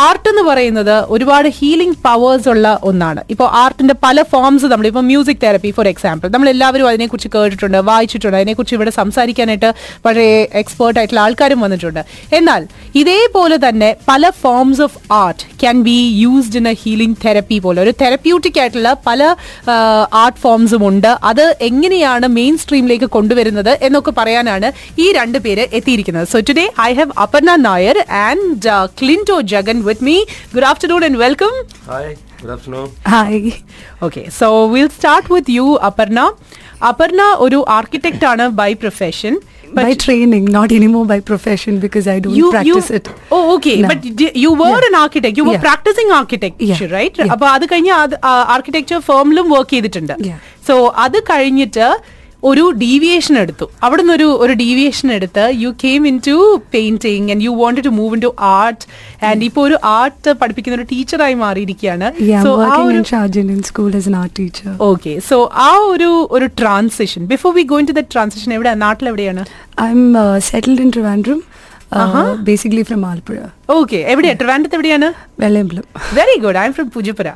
Art എന്ന് പറയുന്നത് ഒരുപാട് ഹീലിംഗ് പവേഴ്സ് ഉള്ള ഒന്നാണ്. ഇപ്പോൾ ആർട്ടിന്റെ പല ഫോംസ് നമ്മൾ ഇപ്പോൾ മ്യൂസിക് തെറപ്പി ഫോർ എക്സാമ്പിൾ നമ്മൾ എല്ലാവരും അതിനെക്കുറിച്ച് കേട്ടിട്ടുണ്ട് വായിച്ചിട്ടുണ്ട്. അതിനെക്കുറിച്ച് ഇവിടെ സംസാരിക്കാനായിട്ട് വളരെ എക്സ്പേർട്ട് ആയിട്ടുള്ള ആൾക്കാരും വന്നിട്ടുണ്ട്. എന്നാൽ ഇതേപോലെ തന്നെ പല forms of art can be used in a healing therapy പോലെ. ഒരു തെറപ്യൂട്ടിക് ആയിട്ടുള്ള പല ആർട്ട് ഫോംസും ഉണ്ട്. അത് എങ്ങനെയാണ് മെയിൻ സ്ട്രീമിലേക്ക് കൊണ്ടുവരുന്നത് എന്നൊക്കെ പറയാനാണ് ഈ രണ്ട് പേര് എത്തിയിരിക്കുന്നത്. So today I have Aparna Nair and Clinto Jagan with me. Good afternoon and welcome. Hi, good afternoon. Hi. Okay. So we'll start with you, Aparna. Aparna, Uru architect Anna by profession. But by training, not anymore by profession because I don't you, practice you, it. Oh, okay. No. But d- you were Yeah. an architect. You were Yeah. practicing architecture, Yeah. right? Yeah. അപ്പൊ അത് കഴിഞ്ഞ് architecture ഫേമിലും work ചെയ്തിട്ടുണ്ട് Yeah. So അത് കഴിഞ്ഞിട്ട് ഒരു deviation എടുത്തു. അവിടെ നിന്ന് ഒരു ഒരു ഡീവിയേഷൻ എടുത്ത് you came in to painting and you want to move in to art and ഇപ്പോൾ ഒരു ആർട്ട് പഠിപ്പിക്കുന്ന ഒരു ടീച്ചറായി മാറിയിരിക്കുകയാണ്. സോ ആ ഒരു ഓക്കെ സോ ആ ഒരു ഒരു transition before we going to the transition എവിടെ നാട്ടിൽ എവിടെയാണ് am settled in in Trivandrum, uh, basically from Alpura, okay എവിടെയാ ട്രിവാൻഡത്ത് എവിടെയാണ് Vellamblam. Very good I'm from Poojappura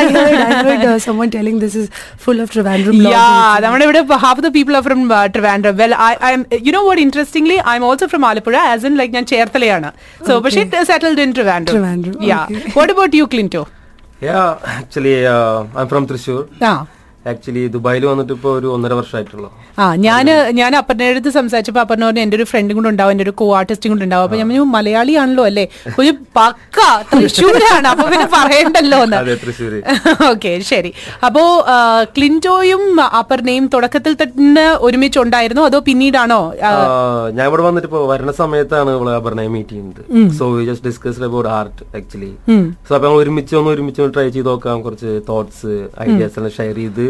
I heard, I heard uh, someone telling this is full of Trivandrum Yeah. നമ്മുടെ ഇവിടെ half the people are from Trivandrum well Well, I, I am, you know what, interestingly, am also from Alappuzha as in like ഞാൻ ചേർത്തലയാണ് so പക്ഷേ settled in Trivandrum Trivandrum, Yeah. okay. What about you Clinto Yeah, actually, uh, I'm from Thrissur. ആ actually ദുബായിൽ വന്നിട്ട് ഇപ്പോൾ ഒരു ഒന്നര വർഷമായിട്ടുള്ളൂ. ആ ഞാൻ ഞാൻ അപ്പറിന്റെ അടുത്ത് സംസാരിച്ചപ്പോൾ അപ്പറിന് പറഞ്ഞു എന്റെ ഒരു ഫ്രണ്ടും കൂടെ ഉണ്ടാവും എന്റെ ഒരു കോ ആർട്ടിസ്റ്റും കൂടെ ഉണ്ടാവും. അപ്പൊ ഞാൻ മലയാളിയാണല്ലോ അല്ലേ? ഒരു പക്ക തൃശ്ശൂരാണ് അപ്പൊ പിന്നെ പറയണ്ടല്ലോ എന്ന്. ഓക്കെ ശരി. അപ്പോ ക്ലിന്റോയും അപ്പർണയും തുടക്കത്തിൽ തന്നെ ഒരുമിച്ച് ഉണ്ടായിരുന്നോ അതോ പിന്നീടാണോ? ഞാൻ ഇവിടെ വന്നിട്ട് ഇപ്പോൾ വരുന്ന സമയത്താണ് ഇവിടെ അപർണയെ മീറ്റ് ചെയ്യുന്നത്. So we just discussed about art actually so അപ്പൊ ഒരുമിച്ച് ഒന്ന് ഒരുമിച്ച് ട്രൈ ചെയ്ത് നോക്കാം കുറച്ച് തോട്ട്സ് ഐഡിയാസ് എല്ലാം ഷെയർ ചെയ്ത്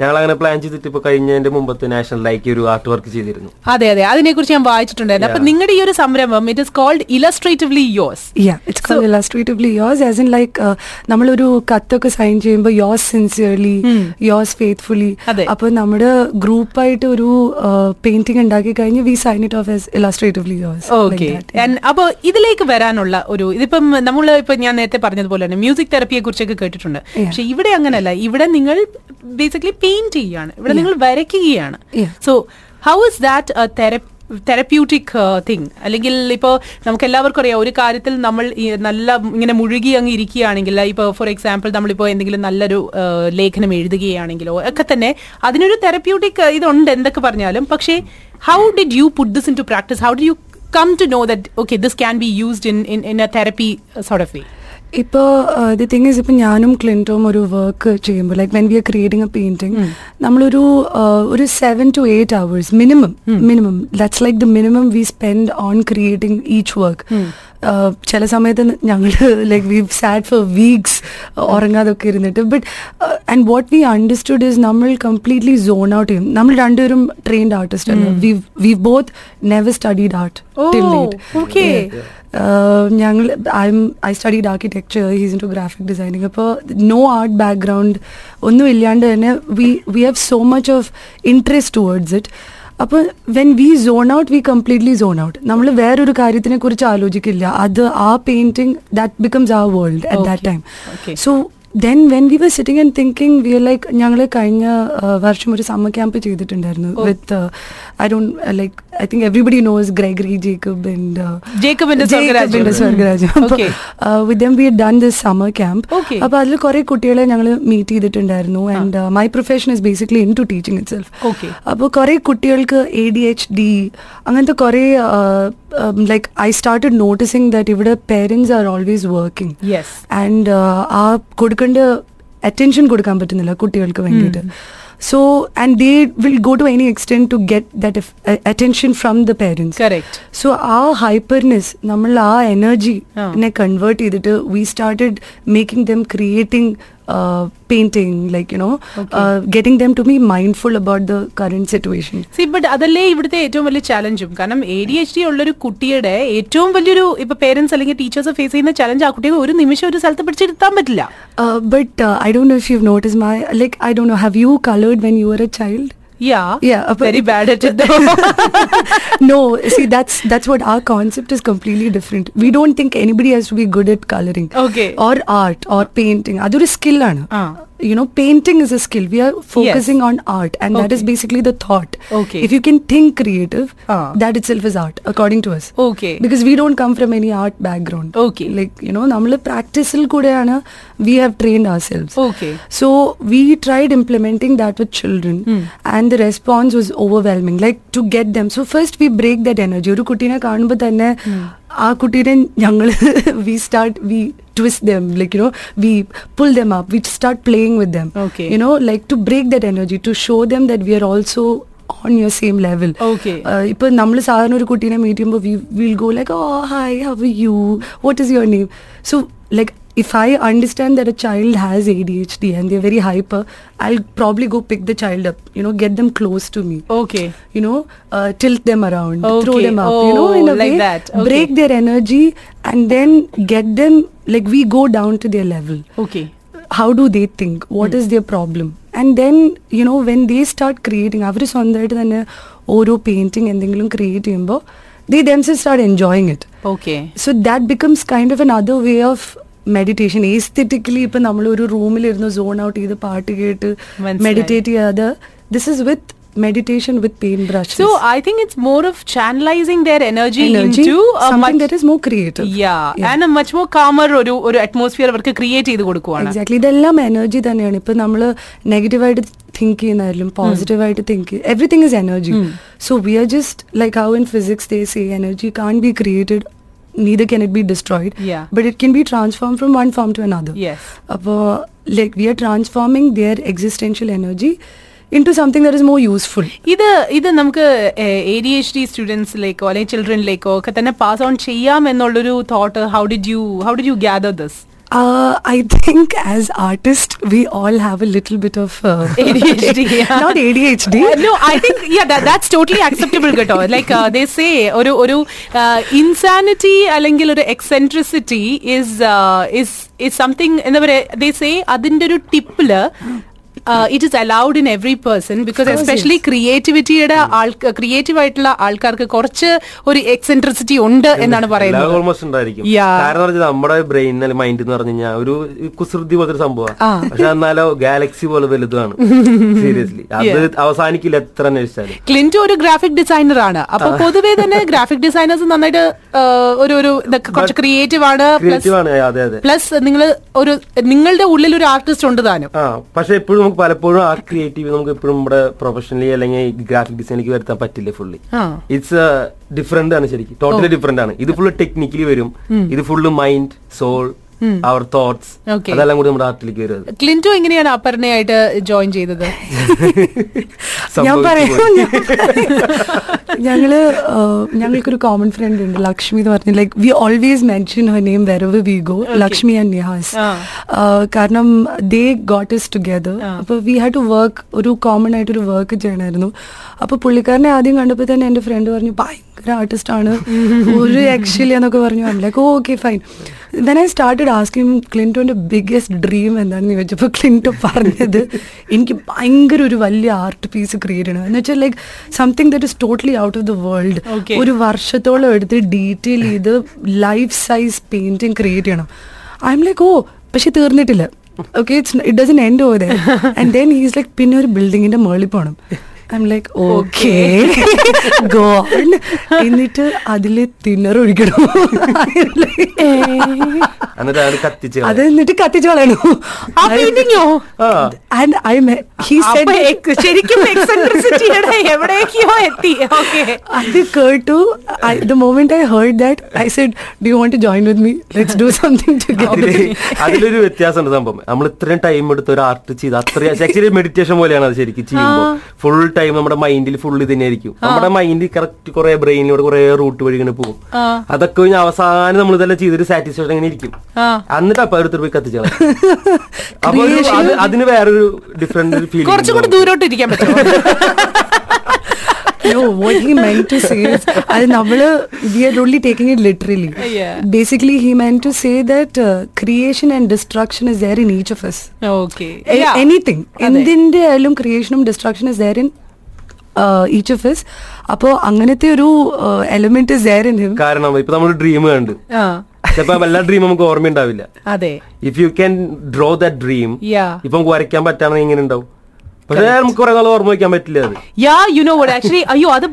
ഞങ്ങൾ അങ്ങനെ പ്ലാൻ ചെയ്തിട്ട് ഇപ്പൊ കഴിഞ്ഞതിന്റെ മുമ്പത്തെ നാഷണൽ ലൈക്ക് ഒരു ആർട്ട് വർക്ക് ചെയ്തിരുന്നു. അതെ അതെ. അതിനെ കുറിച്ച് ഞാൻ വായിച്ചിട്ടുണ്ടായിരുന്നു. അപ്പൊ നിങ്ങളുടെ ഈ ഒരു സംരംഭം it is called illustratively yours illustratively yours as in yours, as in like uh, നമ്മളൊരു കത്തൊക്കെ സൈൻ ചെയ്യുമ്പോൾ യോസ് സിൻസിയർലി യോസ് ഫെയ്ത്ത്ഫുള്ളി അതെ. അപ്പൊ നമ്മുടെ ഗ്രൂപ്പായിട്ട് ഒരു പെയിന്റിംഗ് ഉണ്ടാക്കി കഴിഞ്ഞ് we sign it off as yours yours. like okay. അപ്പൊ ഇതിലേക്ക് വരാനുള്ള ഒരു ഇതിപ്പം നമ്മൾ ഇപ്പൊ ഞാൻ നേരത്തെ പറഞ്ഞതുപോലെ തന്നെ മ്യൂസിക് തെറപ്പിയെ കുറിച്ചൊക്കെ കേട്ടിട്ടുണ്ട്. Yeah. പക്ഷെ ഇവിടെ അങ്ങനല്ല. ഇവിടെ നിങ്ങൾ ബേസിക്കലി പെയിന്റ് ചെയ്യാണ് ഇവിടെ നിങ്ങൾ വരയ്ക്കുകയാണ്. So how is that therapeutic thing അല്ലെങ്കിൽ ഇപ്പോൾ നമുക്ക് എല്ലാവർക്കും അറിയാം ഒരു കാര്യത്തിൽ നമ്മൾ നല്ല ഇങ്ങനെ മുഴുകി അങ്ങ് ഇരിക്കുകയാണെങ്കിൽ ഇപ്പോൾ ഫോർ എക്സാമ്പിൾ നമ്മളിപ്പോൾ എന്തെങ്കിലും നല്ലൊരു ലേഖനം എഴുതുകയാണെങ്കിലോ ഒക്കെ തന്നെ അതിനൊരു തെറപ്യൂട്ടിക് ഇതുണ്ട് എന്തൊക്കെ പറഞ്ഞാലും. പക്ഷേ how did you put this in to practice how do you come to know that okay this can be used in in in a therapy sort of way ഇപ്പോൾ ദി തിങ് ഈസ് ഇപ്പം ഞാനും ക്ലിന്റോം ഒരു work ചെയ്യുമ്പോൾ like when we are creating a painting നമ്മളൊരു ഒരു seven to eight hours minimum minimum that's like the minimum we spend on creating each work ചില സമയത്ത് ഞങ്ങൾ like we sat for weeks ഉറങ്ങാതൊക്കെ ഇരുന്നിട്ട്. But and what we understood is നമ്മൾ completely zone out ചെയ്യും. നമ്മൾ രണ്ടുപേരും ട്രെയിൻഡ് ആർട്ടിസ്റ്റ് ആണ് we we both never studied art till late. ഞങ്ങൾ I'm I studied architecture he's in to graphic designing അപ്പോൾ no art background ഒന്നും ഇല്ലാണ്ട് തന്നെ we we have so much of interest towards it അപ്പോൾ when we zone out we completely zone out നമ്മൾ വേറൊരു കാര്യത്തിനെ കുറിച്ച് ആലോചിക്കില്ല. അത് ആ പെയിന്റിങ് ദാറ്റ് ബിക്കംസ് ആ world at that time. So then when we were sitting and thinking we are like ഞങ്ങൾ കഴിഞ്ഞ വർഷം ഒരു സമ്മർ ക്യാമ്പ് ചെയ്തിട്ടുണ്ടായിരുന്നു with I don't like I think everybody knows Gregory Jacob and ജേക്കബിന്റെ Okay. With them we done this summer camp. അപ്പൊ അതിൽ കുറെ കുട്ടികളെ ഞങ്ങൾ മീറ്റ് ചെയ്തിട്ടുണ്ടായിരുന്നു and my profession is basically in to teaching itself. അപ്പോൾ കുറെ കുട്ടികൾക്ക് എ ഡി എച്ച് ഡി അങ്ങനത്തെ കുറെ like I started noticing that ഇവിടെ parents are always working and ആ കൊടുക്കേണ്ട അറ്റൻഷൻ കൊടുക്കാൻ പറ്റുന്നില്ല കുട്ടികൾക്ക് വേണ്ടിയിട്ട്. So and they will go to any extent to get that attention from the parents so ആ ഹൈപ്പർനെസ് നമ്മൾ ആ എനർജിനെ. കൺവേർട്ട് ചെയ്തിട്ട് we started making them creating painting like you know getting them to be mindful about the current situation see but അതല്ലേ ഇവിടുത്തെ ഏറ്റവും വലിയ ചലഞ്ചും കാരണം എ ഡി എച്ച് ഡി ഉള്ളൊരു കുട്ടിയുടെ ഏറ്റവും വലിയൊരു ഇപ്പൊ പേരൻസ് അല്ലെങ്കിൽ ടീച്ചേഴ്സ് ഫേസ് ചെയ്യുന്ന ചലഞ്ച് ആ കുട്ടിയെ ഒരു നിമിഷം ഒരു സ്ഥലത്ത് പിടിച്ചിരുത്താൻ പറ്റില്ല. But I do know if you notice my like I do know have you coloured when you are a child Yeah. Yeah. Very bad at it though. no, see that's that's what our concept is completely different. We don't think anybody has to be good at coloring. Okay. Or art or painting. Other skill. Uh Ah. You know, painting is a skill. We are focusing on art, and that is Okay. basically the thought. Okay. If you can think creative, Ah. that itself is art, according to us. Okay. Because we don't come from any art background. Okay. Like you know, നമ്മൾ പ്രാക്ടീസിൽ കൂടെയാണ് we have trained ourselves. Okay. So we tried implementing that with children, and the response was overwhelming. Like to get them. So first we break that energy. ഒരു കുട്ടീനെ കാണുമ്പോൾ തന്നെ ആ കുട്ടീനെ ഞങ്ങൾ we start we twist them like you know we pull them up we start playing with them Okay. you know like to break that energy to show them that we are also on your same level Okay. ഇപ്പൊ നമ്മൾ സാധാരണ ഒരു കുട്ടീനെ meet ചെയ്യുമ്പോൾ we will go like oh hi how you what is your name so like if I understand that a child has ADHD and they're very hyper, I'll probably go pick the child up, you know, get them close to me. Okay. You know, uh, tilt them around, throw Okay. them up, you know, Oh, in a like way, that. Okay. break their energy and then get them, like, we go down to their level Okay. how do they think what is their problem and then you know when they start creating അവർ സ്വന്തമായിട്ട് തന്നെ ഓരോ painting എന്തെങ്കിലും create ചെയ്യുമ്പോൾ they themselves start enjoying it Okay. so that becomes kind of another way of Meditation aesthetically ഇപ്പൊ നമ്മൾ ഒരു റൂമിലിരുന്ന് zone out ചെയ്ത് പാട്ട് കേട്ട്. മെഡിറ്റേറ്റ് ചെയ്യാതെ this is with meditation with pain brush So I think it's more of channelizing their energy, energy into a something much that is more creative yeah, and a much more calmer ഒരു ഒരു atmosphere അവർക്ക് create ചെയ്ത് കൊടുക്കുവാണ് exactly ഇതെല്ലാം energy തന്നെയാണ് ഇപ്പൊ നമ്മൾ നെഗറ്റീവായിട്ട് തിങ്ക് ചെയ്യുന്നതായാലും പോസിറ്റീവായിട്ട് think everything is energy so we are just like how in physics they say energy can't be created neither can it be destroyed Yeah. but it can be transformed from one form to another Yes. അപ്പോൾ like we are transforming their existential energy into something that is more useful ഇത് ഇത് നമുക്ക് A D H D സ്റ്റുഡൻസിലേക്കോ അല്ലെങ്കിൽ ചിൽഡ്രനിലേക്കോ ഒക്കെ തന്നെ pass on ചെയ്യാം എന്നുള്ളൊരു thought how did you how did you gather this Uh, I think as artists, we all have a little bit of uh, ADHD, yeah. not ADHD. Uh, no, I think yeah, that, that's totally acceptable കേട്ടോ like oru, oru, uh, insanity, അല്ലെങ്കിൽ ഒരു eccentricity is is is something എന്താ പറയുക they say അതിന്റെ ഒരു ടിപ്പിൽ it is allowed in every person because especially ക്രിയേറ്റിവിറ്റിയുടെ ആൾക്ക് creative ആയിട്ടുള്ള ആൾക്കാർക്ക് കുറച്ച് ഒരു എക്സെൻട്രിസിറ്റി ഉണ്ട് എന്നാണ് പറയുന്നത്. ഓൾമോസ്റ്റ് ഉണ്ടായിരിക്കും. Yeah. കാരണം പറഞ്ഞാൽ നമ്മുടെ ബ്രെയിൻ മൈൻഡ് എന്ന് പറഞ്ഞു കഴിഞ്ഞാൽ ഒരു കുസൃതി പോലത്തെ ഒരു സംഭവം. ആ. പക്ഷെ എന്നാലോ ഗാലക്സി പോലെ വലുതാണ്. സീരിയസ്ലി അത് അവസാനിക്കില്ല എത്ര അന്വേഷിച്ചാലും. ക്ലിന്റോ ഒരു ഗ്രാഫിക് ഡിസൈനർ ആണ്. അപ്പൊ പൊതുവേ തന്നെ ഗ്രാഫിക് ഡിസൈനേഴ്സ് നന്നായിട്ട് ഒരു ഒരു കുറച്ച് ക്രിയേറ്റീവ് ആണ് പ്ലസ് നിങ്ങൾ ഒരു നിങ്ങളുടെ ഉള്ളിൽ ഒരു ആർട്ടിസ്റ്റ് ഉണ്ട് താനും. പക്ഷെ എപ്പോഴും പലപ്പോഴും ആ ക്രിയേറ്റീവ് നമുക്ക് എപ്പോഴും നമ്മുടെ പ്രൊഫഷണലി അല്ലെങ്കിൽ ഗ്രാഫിക് ഡിസൈനിലേക്ക് വരുത്താൻ പറ്റില്ല ഫുള്ളി. ഇറ്റ്സ് ഡിഫറെന്റ് ആണ് ശരിക്കും ടോട്ടലി ഡിഫറെന്റ് ആണ് ഇത് ഫുള്ള് ടെക്നിക്കലി വരും ഇത് ഫുള്ള് മൈൻഡ് സോൾ അവർ തോട്ട്സ്. അതെല്ലാം കൂടി നമ്മുടെ ആർട്ടിലേക്ക് വരുന്നത്. ക്ലിന്റോ എങ്ങനെയാണ് അപർണയായിട്ട് ജോയിൻ ചെയ്തത്. ഞാൻ പറയാം. ഞങ്ങൾ ഞങ്ങൾക്കൊരു കോമൺ ഫ്രണ്ട് ഉണ്ട് ലക്ഷ്മി എന്ന് പറഞ്ഞ like we always mention her name wherever we go Lakshmi and Nihas കാരണം ദേ ഗോട്ട് ഇസ് ടുഗെദർ അപ്പൊ വി ഹാഡ് ടു വർക്ക് ഒരു കോമൺ ആയിട്ട് ഒരു വർക്ക് ചെയ്യണമായിരുന്നു അപ്പൊ പുള്ളിക്കാരനെ ആദ്യം കണ്ടപ്പോൾ തന്നെ എന്റെ ഫ്രണ്ട് പറഞ്ഞു ഭയങ്കര ആർട്ടിസ്റ്റ് ആണ്. ഒരു ആക്ച്വലി എന്നൊക്കെ പറഞ്ഞു. Like okay fine then I started asking ക്ലിന്റോന്റെ biggest dream എന്താണെന്ന് ചോദിച്ചപ്പോൾ ക്ലിന്റോ പറഞ്ഞത് എനിക്ക് ഭയങ്കര ഒരു വലിയ ആർട്ട് പീസ് ക്രിയേറ്റ് ചെയ്യണം. എന്ന് വെച്ചാൽ like something that is totally out of the world ഒരു വർഷത്തോളം എടുത്ത് ഡീറ്റെയിൽ ചെയ്ത് ലൈഫ് സൈസ് പെയിന്റിങ് ക്രിയേറ്റ് ചെയ്യണം. ഐ എം ലൈക്ക് ഓ പക്ഷെ തീർന്നിട്ടില്ല. Okay it's it doesn't end over then and then he's like പിന്നെ ഒരു ബിൽഡിങ്ങിന്റെ മുകളിൽ പോകണം I M like okay go എന്നിട്ട് അതിൽ തിന്നറൊഴിക്കണം എന്നിട്ട് അത് എന്നിട്ട് കത്തിച്ചു കളയണു. അത് കേട്ടു. The moment I heard that I said do want to join with me let's do something അതിലൊരു വ്യത്യാസമുണ്ട് സംഭവം. നമ്മൾ ഇത്രയും ടൈം എടുത്ത് ഒരു ആർട്ട് ചെയ്ത് അത്രയും ആക്ച്വലി മെഡിറ്റേഷൻ പോലെയാണ് അത് ശരിക്കും ചെയ്യുമ്പോൾ. ഫുൾ ടൈം നമ്മുടെ മൈൻഡിൽ ഫുൾ ഇത് തന്നെയായിരിക്കും നമ്മുടെ മൈൻഡ് കറക്റ്റ് കുറെ ബ്രെയിനിലൂടെ കുറെ റൂട്ട് വഴി ഇങ്ങനെ പോകും. അതൊക്കെ കഴിഞ്ഞ് അവസാനം നമ്മൾ ഇതെല്ലാം ചെയ്തൊരു സാറ്റിസ്ഫാക്ഷൻ ഇങ്ങനെ ഇരിക്കും. എന്നിട്ട് അപ്പൊ എടുത്തിട്ട് പോയി കത്തിച്ചാൽ അപ്പൊ അതിന് വേറൊരു ഡിഫറെന്റ് ഫീൽ കുറച്ചുകൂടി ദൂരോട്ട് ഇരിക്കാൻ പറ്റും no, what he meant to say is, അത് നമ്മൾ we are only taking it literally. Yeah. Basically, he meant to say that uh, creation and destruction is there in each of us. Okay A- anything. എന്തിന്റെ ആയാലും ക്രിയേഷനും destruction is there in each of us അപ്പോൾ അങ്ങനത്തെ ഒരു element is there in him കാരണം ഇപ്പൊ നമ്മൾ dream കണ്ട്. എല്ലാ ഡ്രീം നമുക്ക് ഓർമ്മ ഉണ്ടാവില്ല. അതെ. If you can draw that dream Yeah. ഇപ്പൊ നമുക്ക് വരയ്ക്കാൻ പറ്റാണെങ്കിൽ എങ്ങനെ ഉണ്ടാവും? Yeah you know what actually അയ്യോ അത്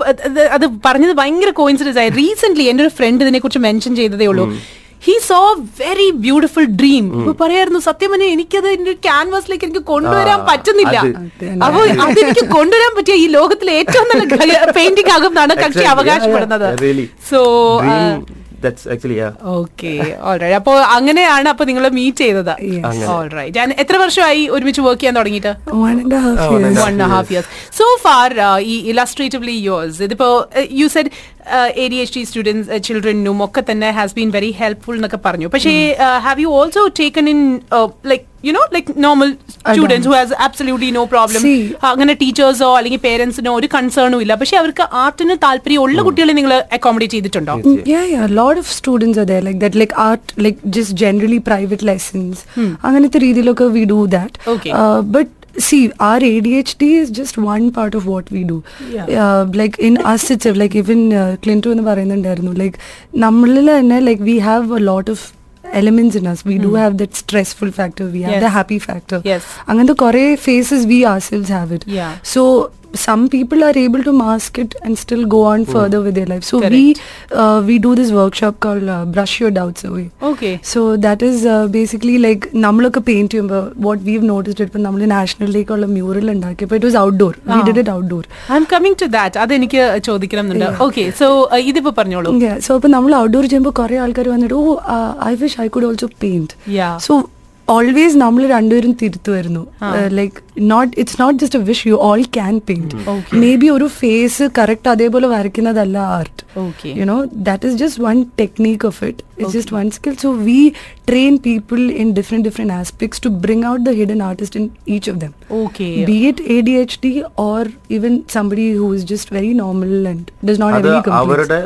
അത് പറഞ്ഞത് ഭയങ്കര കോയിൻസിഡൻസ് ആയി. റീസെന്റ് എന്റെ ഒരു ഫ്രണ്ട് ഇതിനെ കുറിച്ച് മെൻഷൻ ചെയ്തതേ ഉള്ളൂ. He saw very beautiful dream ഇപ്പൊ പറയായിരുന്നു സത്യം എനിക്കത് എന്റെ ക്യാൻവാസിലേക്ക് എനിക്ക് കൊണ്ടുവരാൻ പറ്റുന്നില്ല. അത് അപ്പൊ അതെനിക്ക് കൊണ്ടുവരാൻ പറ്റിയ ഈ ലോകത്തിലെ ഏറ്റവും നല്ല പെയിന്റിംഗ് ആകും എന്നാണ് കക്ഷി അവകാശപ്പെടുന്നത്. So that's actually okay alright അപ്പൊ അങ്ങനെയാണ് അപ്പൊ നിങ്ങൾ മീറ്റ് ചെയ്തത്. ഓൾറൈറ്റ് എത്ര വർഷമായി ഒരുമിച്ച് വർക്ക് ചെയ്യാൻ തുടങ്ങിയിട്ട്? One and half one and years a one and half years so far ഈ ഇലസ്ട്രേറ്റീവ്ലി യോഴ്സ് ഇതിപ്പോ you said A D H D students ചിൽഡ്രനും ഒക്കെ തന്നെ ഹാസ് ബീൻ വെരി ഹെൽപ്ഫുൾ എന്നൊക്കെ പറഞ്ഞു. പക്ഷേ have you also taken in like you know like normal students who has absolutely no problem. അങ്ങനെ ടീച്ചേഴ്സോ അല്ലെങ്കിൽ പേരൻസിനോ ഒരു കൺസേണും ഇല്ല. പക്ഷെ അവർക്ക് ആർട്ടിന് താല്പര്യം ഉള്ള കുട്ടികളെ നിങ്ങൾ അക്കോമഡേറ്റ് ചെയ്തിട്ടുണ്ടോ? Yeah, ഓഫ് സ്റ്റുഡൻസ് അതെ of that are art like just generally private like just generally private lessons. അങ്ങനത്തെ രീതിയിലൊക്കെ we do that but see, our ADHD is just one part of what we do. Yeah. Uh, like in us itself, like even uh, Clinton എന്ന് പറയുന്നുണ്ടായിരുന്നു like നമ്മളിൽ തന്നെ like we have a lot of elements in us. We mm. do hmm. have that stressful factor. We have yes. the happy factor. Yes. And then the core faces we ourselves have it. Yeah. So some people are able to mask it and still go on further with their life. So we uh, we do this workshop called uh, Brush Your Doubts Away. Okay So that is uh, basically like നമ്മളൊക്കെ paint ചെയ്യുമ്പോൾ what we've noticed ഇപ്പം നമ്മൾ നാഷണലിലേക്കുള്ള mural ഉണ്ടാക്കിയപ്പോൾ it was outdoor we did it outdoor I'm coming to that അതെനിക്ക് ചോദിക്കണം എന്നുണ്ട് okay so ഇതിപ്പോ പറഞ്ഞോളൂ. സോ അപ്പൊ നമ്മൾ ഔട്ട്ഡോർ ചെയ്യുമ്പോൾ കുറെ ആൾക്കാർ വന്നിട്ട് ഓ I wish I could also paint Yeah. So always നമ്മൾ രണ്ടുപേരും തിരുത്തുമായിരുന്നു like not it's not just a wish you all can paint Okay. Maybe ഒരു ഫേസ് കറക്റ്റ് അതേപോലെ വരയ്ക്കുന്നതല്ല art Okay. you know that is just one technique of it it's just one skill so we train people in different different aspects to bring out the hidden artist in each of them okay be it adhd or even somebody who is just very normal and does not have അത് any complaints അവരുടെ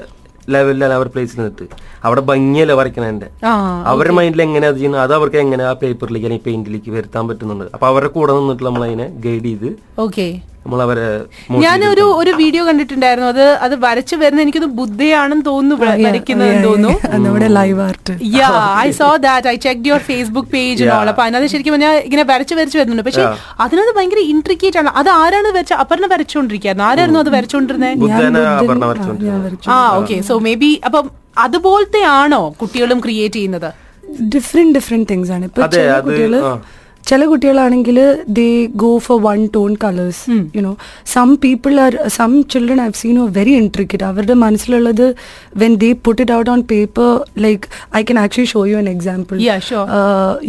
ലെവലിലാണ് അവർ പ്ലേസിൽ നിന്നിട്ട്. അവിടെ ഭംഗിയല്ല വരയ്ക്കണം എന്റെ അവരുടെ മൈൻഡിൽ എങ്ങനെ അത് ചെയ്യുന്നത്? അത് അവർക്ക് എങ്ങനെ ആ പേപ്പറിലേക്ക് അല്ലെങ്കിൽ പെയിന്റിലേക്ക് വരുത്താൻ പറ്റുന്നുണ്ട് അപ്പൊ അവരുടെ കൂടെ നിന്നിട്ട് നമ്മൾ അതിനെ ഗൈഡ് ചെയ്ത് ഞാനൊരു ഒരു വീഡിയോ കണ്ടിട്ടുണ്ടായിരുന്നു. അത് അത് വരച്ചു വരുന്ന എനിക്കത് ബുദ്ധയാണെന്ന് തോന്നുന്നു. തോന്നുന്നു. നമ്മുടെ live art yeah I saw that I check your Facebook page. അപ്പൊ അതിനകത്ത് ശരിക്കും പറഞ്ഞാൽ ഇങ്ങനെ വരച്ച് വരച്ച് വരുന്നുണ്ട്. പക്ഷെ. അതിനകത്ത് ഭയങ്കര ഇൻട്രിക്കേറ്റ് ആണ്. അത് ആരാണ് വരച്ച? അപർണ വരച്ചോണ്ടിരിക്കുന്നത് ആരായിരുന്നു അത് വരച്ചോണ്ടിരുന്നത് ആ ഓക്കെ സോ മേ ബി അപ്പം അതുപോലത്തെ ആണോ കുട്ടികളും ക്രിയേറ്റ് ചെയ്യുന്നത്? ഡിഫറെന്റ് ഡിഫറെന്റ് തിങ്സ് ആണ്. ഇപ്പൊ കുട്ടികൾ. ചില കുട്ടികളാണെങ്കിൽ they go for one tone colours you know some people are some children I've seen very intricate അവരുടെ മനസ്സിലുള്ളത് when they put it out on paper like I can actually show you an example Yeah, sure.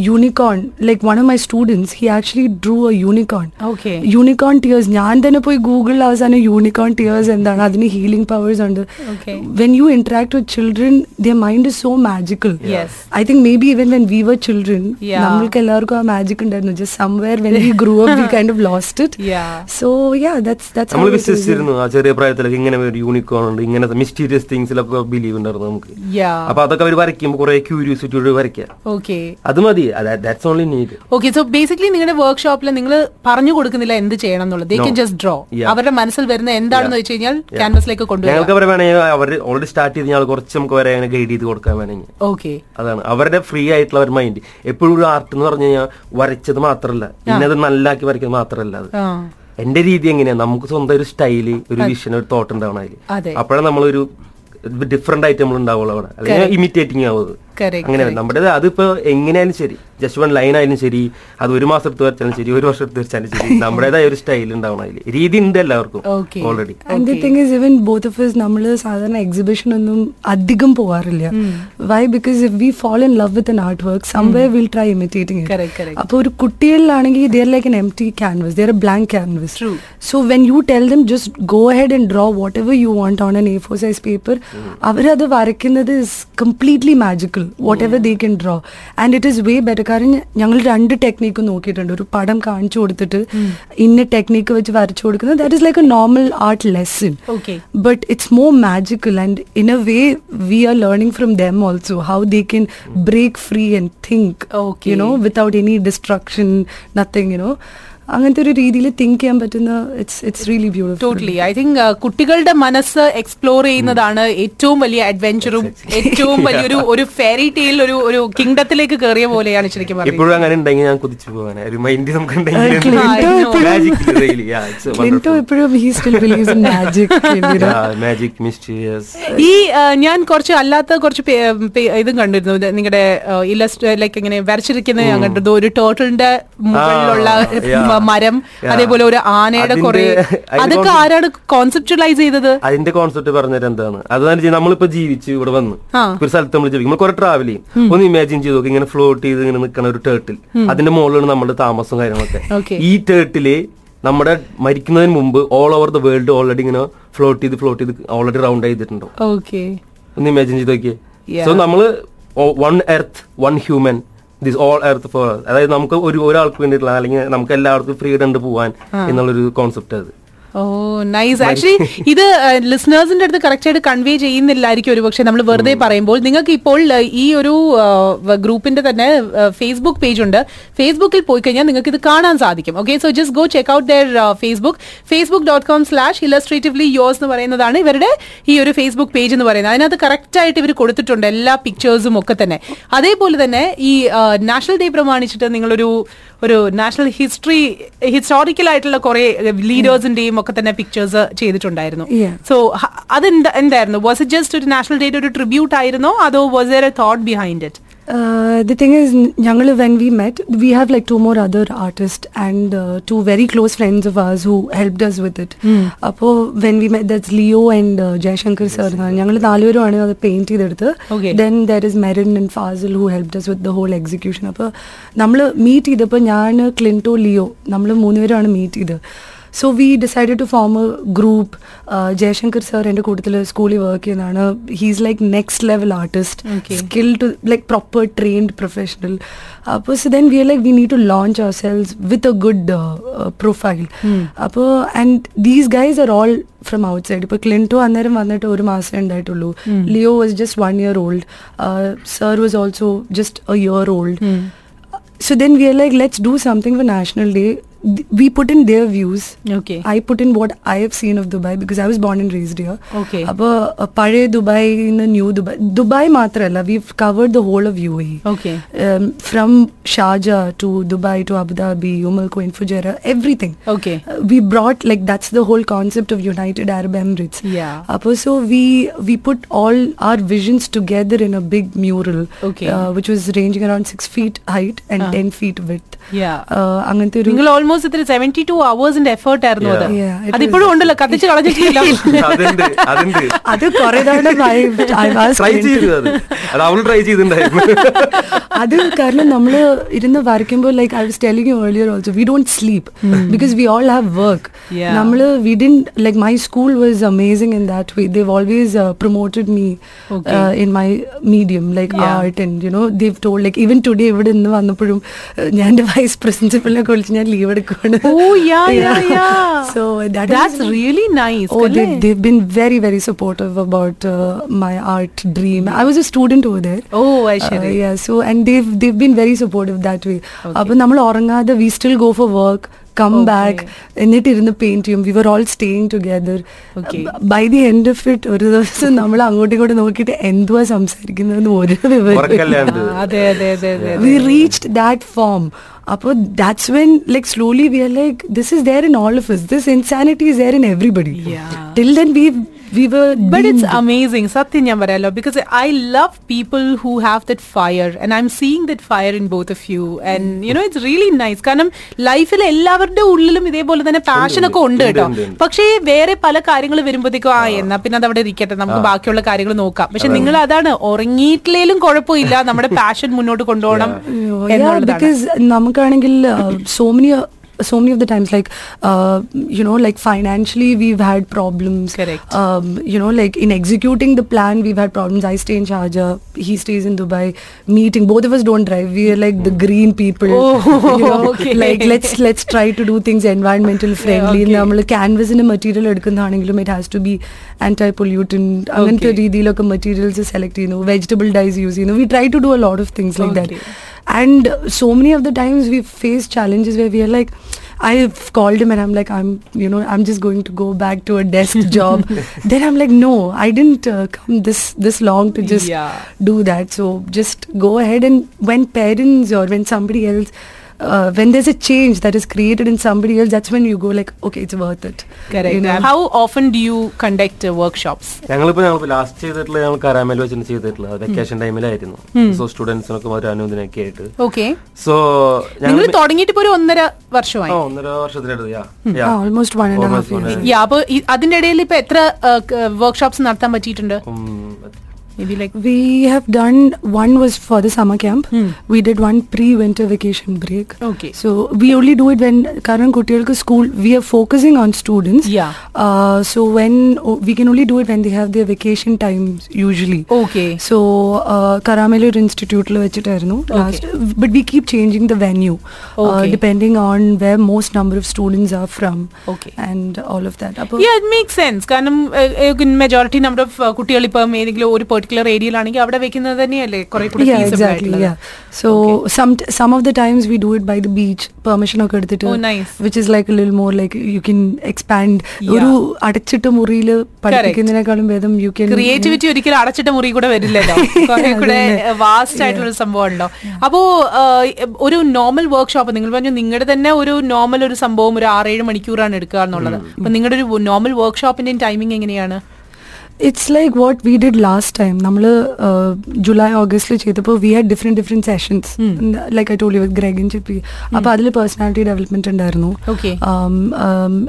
Unicorn like one of my students he actually drew a unicorn Okay. Unicorn tears ഞാൻ തന്നെ പോയി ഗൂഗിളിൽ അവസാനം unicorn tears എന്താണ് അതിന് healing powers ഉണ്ട് Okay. when you interact with children, their mind is so magical. Yes. I think maybe even when we were children, Yeah. നമ്മൾക്ക് എല്ലാവർക്കും ആ മാജിക് ഉണ്ടായിരുന്നു just somewhere when we grew up we kind of lost it. Yeah. So yeah, that's that's നമ്മൾ how is. വിശ്വസിച്ചിരുന്നു ആ ചെറിയ പ്രായത്തിലൊക്കെ ഇങ്ങനെ ഒരു യൂണിക്കോൺ ഉണ്ട് ഇങ്ങനത്തെ മിസ്റ്റീരിയസ് തിങ്സിലൊക്കെ ബിലീവ് ഉണ്ടായിരുന്നു നമുക്ക് യാ അപ്പൊ അതൊക്കെ അവർ വരയ്ക്കുമ്പോൾ കുറെ ക്യൂരിയോസിറ്റിയോട് വരയ്ക്കാം ഓക്കെ അത് മതി that's only need okay so basically നിങ്ങളുടെ വർക്ക്ഷോപ്പിൽ നിങ്ങൾ പറഞ്ഞു കൊടുക്കുന്നില്ല എന്ത് ചെയ്യണം എന്നുള്ളത് they No. Can just draw Yeah. അവരുടെ മനസ്സിൽ വരുന്ന എന്താണെന്ന്. വെച്ച് കഴിഞ്ഞാൽ Yeah. ക്യാൻവസിലേക്ക് കൊണ്ടുവരാം ഞങ്ങൾക്ക് അവരെ വേണമെങ്കിൽ അവർ ഓൾറെഡി സ്റ്റാർട്ട് ചെയ്ത് ഞങ്ങൾ കുറച്ച് നമുക്ക് വരെ അങ്ങനെ ഗൈഡ് ചെയ്ത് കൊടുക്കാൻ വേണമെങ്കിൽ ഓക്കെ അതാണ് അവരുടെ ഫ്രീ ആയിട്ടുള്ള ഒരു മൈൻഡ് എപ്പോഴും ഒരു ആർട്ട് എന്ന് പറഞ്ഞു കഴിഞ്ഞാൽ വരച്ചത് മാത്രമല്ല ഇന്നത് നല്ലാക്കി വരയ്ക്കുന്നത് മാത്രമല്ല അത്. എന്റെ രീതി എങ്ങനെയാ? നമുക്ക് സ്വന്തം ഒരു സ്റ്റൈൽ ഒരു വിഷൻ ഒരു തോട്ട് ഉണ്ടാവണം അതെ. അതിൽ അപ്പോഴാണ് നമ്മളൊരു ഡിഫറെന്റ് ആയിട്ട് നമ്മൾ ഉണ്ടാവുള്ളൂ അവിടെ. അല്ലെങ്കിൽ ഇമിറ്റേറ്റിംഗ് ആവുന്നത് അങ്ങനെ നമ്മുടേത് നമ്മുടെ അതിപ്പോ എങ്ങനെയാലും ശരി. ജസ്റ്റ് വൺ ലൈൻ ആയാലും ശരി. അത് ഒരു മാസം എടുത്ത് വരച്ചാലും ശരി. ഒരു വർഷം എടുത്ത് വരച്ചാലും ശരി. നമ്മുടേതായ ഒരു സ്റ്റൈൽ ഉണ്ടാവണം അതിൽ രീതി ഉണ്ട് എല്ലാവർക്കും. Already And the thing is, both of us, നമ്മൾ സാധാരണ എക്സിബിഷൻ ഒന്നും അധികം പോവാറില്ല. Why because if we fall in love with an art work someway will try imitating Correct, correct. അപ്പോൾ ഒരു കുട്ടികളിലാണെങ്കിൽ there like an empty canvas there a blank canvas so when you tell them just go head and draw whatever you want on an A four size paper അവരത് വരയ്ക്കുന്നത് is completely magical whatever they can draw and it is way better കാരണം ഞങ്ങൾ രണ്ട് technique നോക്കിയിട്ടുണ്ട് ഒരു പടം കാണിച്ചു കൊടുത്തിട്ട് ഇന്ന ടെക്നീക്ക് വെച്ച് വരച്ചു കൊടുക്കുന്നത് that's is like a normal art lesson Okay. but it's more magical and in a way we are learning from them also how they can break free and think Okay. you know without any destruction nothing you know അങ്ങനത്തെ ഒരു രീതിയിൽ think ചെയ്യാൻ പറ്റുന്ന it's it's really beautiful totally I think കുട്ടികളുടെ മനസ്സ് explore ചെയ്യുന്നതാണ് ഏറ്റവും വലിയ അഡ്വഞ്ചറും ഏറ്റവും വലിയൊരു ഒരു ഫെയറി ടെയിൽ ഒരു ഒരു കിങ്ഡത്തിലേക്ക് കയറിയ പോലെയാണ് ശരിക്കും പറയുന്നത് ഇപ്പോഴും അങ്ങനെ ഉണ്ടെങ്കിൽ ഞാൻ കുതിച്ചു പോകാൻ ഒരു മൈൻഡ് നമുക്ക്. എപ്പോഴും എപ്പോഴും മാജിക് മാജിക് മിസ്റ്റീരിയസ് ഈ ഞാൻ കുറച്ച് അല്ലാത്ത കുറച്ച് ഇതും കണ്ടിരുന്നു. നിങ്ങളുടെ ഇല്ലസ്റ്റ് ലൈക്ക് ഇങ്ങനെ വരച്ചിരിക്കുന്ന ഞാൻ കണ്ടത് ഒരു ടോട്ടലിന്റെ മുകളിലുള്ള മരം. അതേപോലെ ഒരു ആനയുടെ കുറെ. അതൊക്കെ ആരാണ് കോൺസെപ്റ്റലൈസ് ചെയ്തത്? അതിന്റെ കോൺസെപ്റ്റ് പറഞ്ഞത് എന്താണ്? അത് നമ്മളിപ്പോ ജീവിച്ച് ഇവിടെ വന്ന്. ഒരു സ്ഥലത്ത് നമ്മൾ ജീവിക്കും. നമ്മൾ കുറെ ട്രാവൽ ചെയ്യും. ഒന്ന് ഇമാജിൻ ചെയ്ത് നോക്കി ഇങ്ങനെ ഫ്ലോട്ട് ചെയ്ത് ഇങ്ങനെ നിൽക്കുന്ന ഒരു ടേർട്ടിൽ അതിന്റെ മുകളിലാണ് നമ്മുടെ താമസവും കാര്യങ്ങളൊക്കെ. Okay. ഈ ടേർട്ടിൽ നമ്മുടെ മരിക്കുന്നതിന് മുമ്പ് all over the world already ഇങ്ങനെ ഫ്ലോട്ട് ചെയ്ത് ഫ്ലോട്ട് ചെയ്ത് ഓൾറെഡി റൗണ്ട് ചെയ്തിട്ടുണ്ടോ ഒന്ന് ഇമാജിൻ ചെയ്ത് നോക്കിയേ. സോ നമ്മൾ one earth one human this all earth for അതായത് നമുക്ക് ഒരു ഒരാൾക്ക് വേണ്ടിയിട്ടുള്ള അല്ലെങ്കിൽ നമുക്ക് എല്ലാവർക്കും ഫ്രീഡം ഉണ്ട് പോവാൻ എന്നുള്ളൊരു കോൺസെപ്റ്റ് അത്. ഓ നൈസ് ആക്ച്വലി ഇത് ലിസ്ണേഴ്സിന്റെ അടുത്ത് കറക്റ്റ് ആയിട്ട് കൺവേ ചെയ്യുന്നില്ലായിരിക്കും ഒരു പക്ഷെ നമ്മൾ വെറുതെ പറയുമ്പോൾ. നിങ്ങൾക്ക് ഇപ്പോൾ ഈ ഒരു ഗ്രൂപ്പിന്റെ തന്നെ ഫേസ്ബുക്ക് പേജ് ഉണ്ട്. ഫേസ്ബുക്കിൽ പോയി കഴിഞ്ഞാൽ നിങ്ങൾക്ക് ഇത് കാണാൻ സാധിക്കും. Okay so just go check out their Facebook Facebook dot com slash illustratively yours എന്ന് പറയുന്നതാണ് ഇവരുടെ ഈ ഒരു ഫേസ്ബുക്ക് പേജ് എന്ന് പറയുന്നത്. അതിനകത്ത് കറക്റ്റ് ആയിട്ട് ഇവർ കൊടുത്തിട്ടുണ്ട് എല്ലാ പിക്ചേഴ്സും ഒക്കെ തന്നെ. അതേപോലെ തന്നെ ഈ നാഷണൽ ഡേ പ്രമാണിച്ചിട്ട് നിങ്ങളൊരു ഒരു നാഷണൽ ഹിസ്റ്ററി ഹിസ്റ്റോറിക്കൽ ആയിട്ടുള്ള കുറെ ലീഡേഴ്സിന്റെയും ഒക്കെ തന്നെ പിക്ചേഴ്സ് ചെയ്തിട്ടുണ്ടായിരുന്നു. സോ അത് എന്തായിരുന്നു? വാസ് ഇറ്റ് ജസ്റ്റ് ഒരു നാഷണൽ ഡേയുടെ ഒരു ട്രിബ്യൂട്ട് ആയിരുന്നോ? അതോ was a thought behind it Uh, the thing is, ഞങ്ങൾ when we met, we have like two more other artists and uh, two very close friends of ours who helped us with it. appo when we met, that's Leo and uh, Jayashankar sir ഞങ്ങൾ നാലുപേരുമാണ് അത് paint ചെയ്തെടുത്ത് Okay. Then there is Merin and Fazil who help us with the whole execution അപ്പോൾ നമ്മൾ meet ചെയ്തപ്പോൾ ഞാൻ Clinto Leo നമ്മൾ മൂന്നുപേരാണ് മീറ്റ് ചെയ്തത് so we decided to form a group Jayashankar sir എന്റെ കൂട്ടത്തിൽ സ്കൂളിൽ വർക്ക് ചെയ്യുന്നതാണ് he's like next level artist Okay. skill to like proper trained professional അപ്പോൾ so then we are like we need to launch ourselves with a good uh, uh, profile അപ്പോൾ and these guys are all from outside ഇപ്പോൾ ക്ലിന്റോ അന്നേരം വന്നിട്ട് ഒരു മാസം ഉണ്ടായിട്ടുള്ളൂ Leo was just one year old sir was also just a year old so then we are like let's do something for national day th- we put in their views. Okay. I put in what I have seen of Dubai because I was born and raised here. Okay. Abba, uh, Pare Dubai in the new Dubai. Dubai Matrala, we've covered the whole of UAE. Okay. Um, from Sharjah to Dubai to Abu Dhabi, Umm Al Quwain, Fujairah, everything. Okay. Uh, we brought, like, that's the whole concept of United Arab Emirates. Yeah. Abba, so we, we put all our visions together in a big mural. Okay. Uh, which was ranging around 6 feet height and uh. 10 feet width. Yeah. Uh, അങ്ങനത്തെ ഒരു നിങ്ങൾ almost ഇത്ര seventy two അവേഴ്സിന്റെ effort ആയിരുന്നു അത്. അതിപ്പോഴും ഉണ്ടല്ലോ കത്തിച്ച് കളഞ്ഞിട്ടില്ല. അത് കുറെ തവണ അത്. കാരണം നമ്മൾ ഇരുന്ന് വരയ്ക്കുമ്പോൾ like I was telling you earlier also we don't sleep because we all have work. നമ്മൾ we didn't like my school was amazing in that way they always promoted me. In my medium like. Art and you know they've told like even today ഇവിടെ നിന്ന് വന്നപ്പോഴും uh, ഞാൻ vice പ്രിൻസിപ്പലിനെ വിളിച്ച് ഞാൻ leave എടുക്കുവാണ് Oh, yeah, yeah, yeah. So that That's is- really nice. Oh, they, അല്ലേ? they've been very, very supportive about uh, my art dream. I was a student over there. Oh, I see. Uh, yeah, so and they've they've been very supportive that way. അപ്പൊ നമ്മൾ ഉറങ്ങാതെ we still go for work come. Back എന്നിട്ട് ഇരുന്ന് paint ചെയ്യും we were all staying together Okay. By the end of it ഒരു ദിവസം നമ്മൾ അങ്ങോട്ടും ഇങ്ങോട്ടും നോക്കിയിട്ട് എന്തുവാ സംസാരിക്കുന്നതെന്ന് ഒരു വിവരം we reached that form അപ്പോൾ that's when like slowly we are like this is there in all of us this insanity is there in everybody Yeah. till then we were but it's amazing സത്യം ഞാൻ പറയാലോ. Because I love people who have that fire and I'm seeing that fire in both of you and you know it's really nice കാരണം ലൈഫിൽ എല്ലാവരുടെ ഉള്ളിലും ഇതേപോലെ തന്നെ പാഷനൊക്കെ ഉണ്ട്. കേട്ടോ. പക്ഷേ വേറെ പല കാര്യങ്ങൾ വരുമ്പോഴത്തേക്കും ആ എന്നാ പിന്നെ അത് അവിടെ ഇരിക്കട്ടെ. നമുക്ക് ബാക്കിയുള്ള കാര്യങ്ങൾ നോക്കാം. പക്ഷെ നിങ്ങൾ അതാണ്. ഉറങ്ങിയിട്ടില്ലേലും കുഴപ്പമില്ല. നമ്മുടെ പാഷൻ മുന്നോട്ട് കൊണ്ടുപോകണം because നമുക്കാണെങ്കിൽ so so many uh, so many of the times like uh, you know like financially we've had problems Correct. um, you know like in executing the plan we've had problems i stay in sharjah he stays in dubai meeting both of us don't drive we are like the green people Oh, you know, okay. like let's let's try to do things environmental friendly okay. നമ്മൾ ക്യാൻവസിന്റെ material എടുക്കുന്നതാണെങ്കിലും it has to be anti pollutant അങ്ങനത്തെ Okay. രീതിയിലൊക്കെ materials select ചെയ്യുന്നു vegetable dyes use ചെയ്യുന്നു we try to do a lot of things like Okay. That and so many of the times we face challenges where we are like I've called him and I'm like, I'm, you know, I'm just going to go back to a desk job. then I'm like, no, I didn't uh, come this this long to just Yeah. do that. So just go ahead and when parents or when somebody else, uh, when there's a change that is created in somebody else, that's when you go like, okay, it's worth it. Correct. You know? How often do you conduct uh, workshops? ഞങ്ങളിപ്പോൾ ഞങ്ങൾ last ചെയ്തിട്ടുള്ള ഞങ്ങൾ caramel വെച്ചിട്ട് ചെയ്തിട്ടുള്ളത് vacation ടൈമിലായിരുന്നു so സ്റ്റുഡൻസിനൊക്കെ ഒരു അനുദിനൊക്കെ ആയിട്ട് okay so നിങ്ങൾ തുടങ്ങിയിട്ട് ഇപ്പോൾ ഒരു ഒന്നര വർഷമായി ഒന്നര വർഷത്തിനടുത്ത് യാ Ah, almost one and a half years. യാ അപ്പൊ ഈ- അതിന്റെ ഇടയിൽ ഇപ്പൊ എത്ര വർക്ക്ഷോപ്സ് നടത്താൻ പറ്റിയിട്ടുണ്ട് Maybe like We have done one was for the summer camp. We did one pre-winter vacation break. Okay. So we only do it when current Kutilka school. We are focusing on students. Yeah. Uh, so when oh, we can only do it when they have their vacation times usually. Okay So uh, Karamelur Institute lo vechitairunnu last, but we keep changing the venue uh, Okay. depending on where most number of students are from. Okay. And all of that. Apo- Yeah, it makes sense. കാരണം majority number of കുട്ടികൾ ഇപ്പം ഏതെങ്കിലും ഒരു particular ഏരിയയിലാണെങ്കിൽ അവിടെ വെക്കുന്നത് തന്നെയല്ലേ? കുറെ കൂടി so some some of the times we do it by the beach permission ഒക്കെ എടുത്തിട്ട് which is like is like a little more like you can expand. ഒരു അടച്ചിട്ട മുറിയിൽ പഠിപ്പിക്കുന്നതിനേക്കാളും ഭേദം യു can ക്രിയേറ്റിവിറ്റി ഒരിക്കലും അടച്ചിട്ട മുറി കൂടെ വരില്ലല്ലോ. കുറെ കൂടെ വാസ്റ്റ് ആയിട്ടുള്ള സംഭവമുണ്ടോ അപ്പോ ഒരു നോർമൽ വർക്ക്ഷോപ്പ് നിങ്ങൾ പറഞ്ഞു നിങ്ങളുടെ തന്നെ ഒരു നോർമൽ ഒരു സംഭവം ഒരു ആറേഴ് മണിക്കൂറാണ് എടുക്കുക എന്നുള്ളത്. അപ്പൊ നിങ്ങളുടെ ഒരു നോർമൽ വർക്ക്ഷോപ്പിന്റെയും ടൈമിംഗ് എങ്ങനെയാണ്? It's like what we did last time നമ്മൾ ജൂലൈ ഓഗസ്റ്റിൽ ചെയ്തപ്പോൾ we had different different sessions like I told you with and Chippi അപ്പോൾ അതിൽ പേഴ്സണാലിറ്റി ഡെവലപ്മെന്റ് ഉണ്ടായിരുന്നു.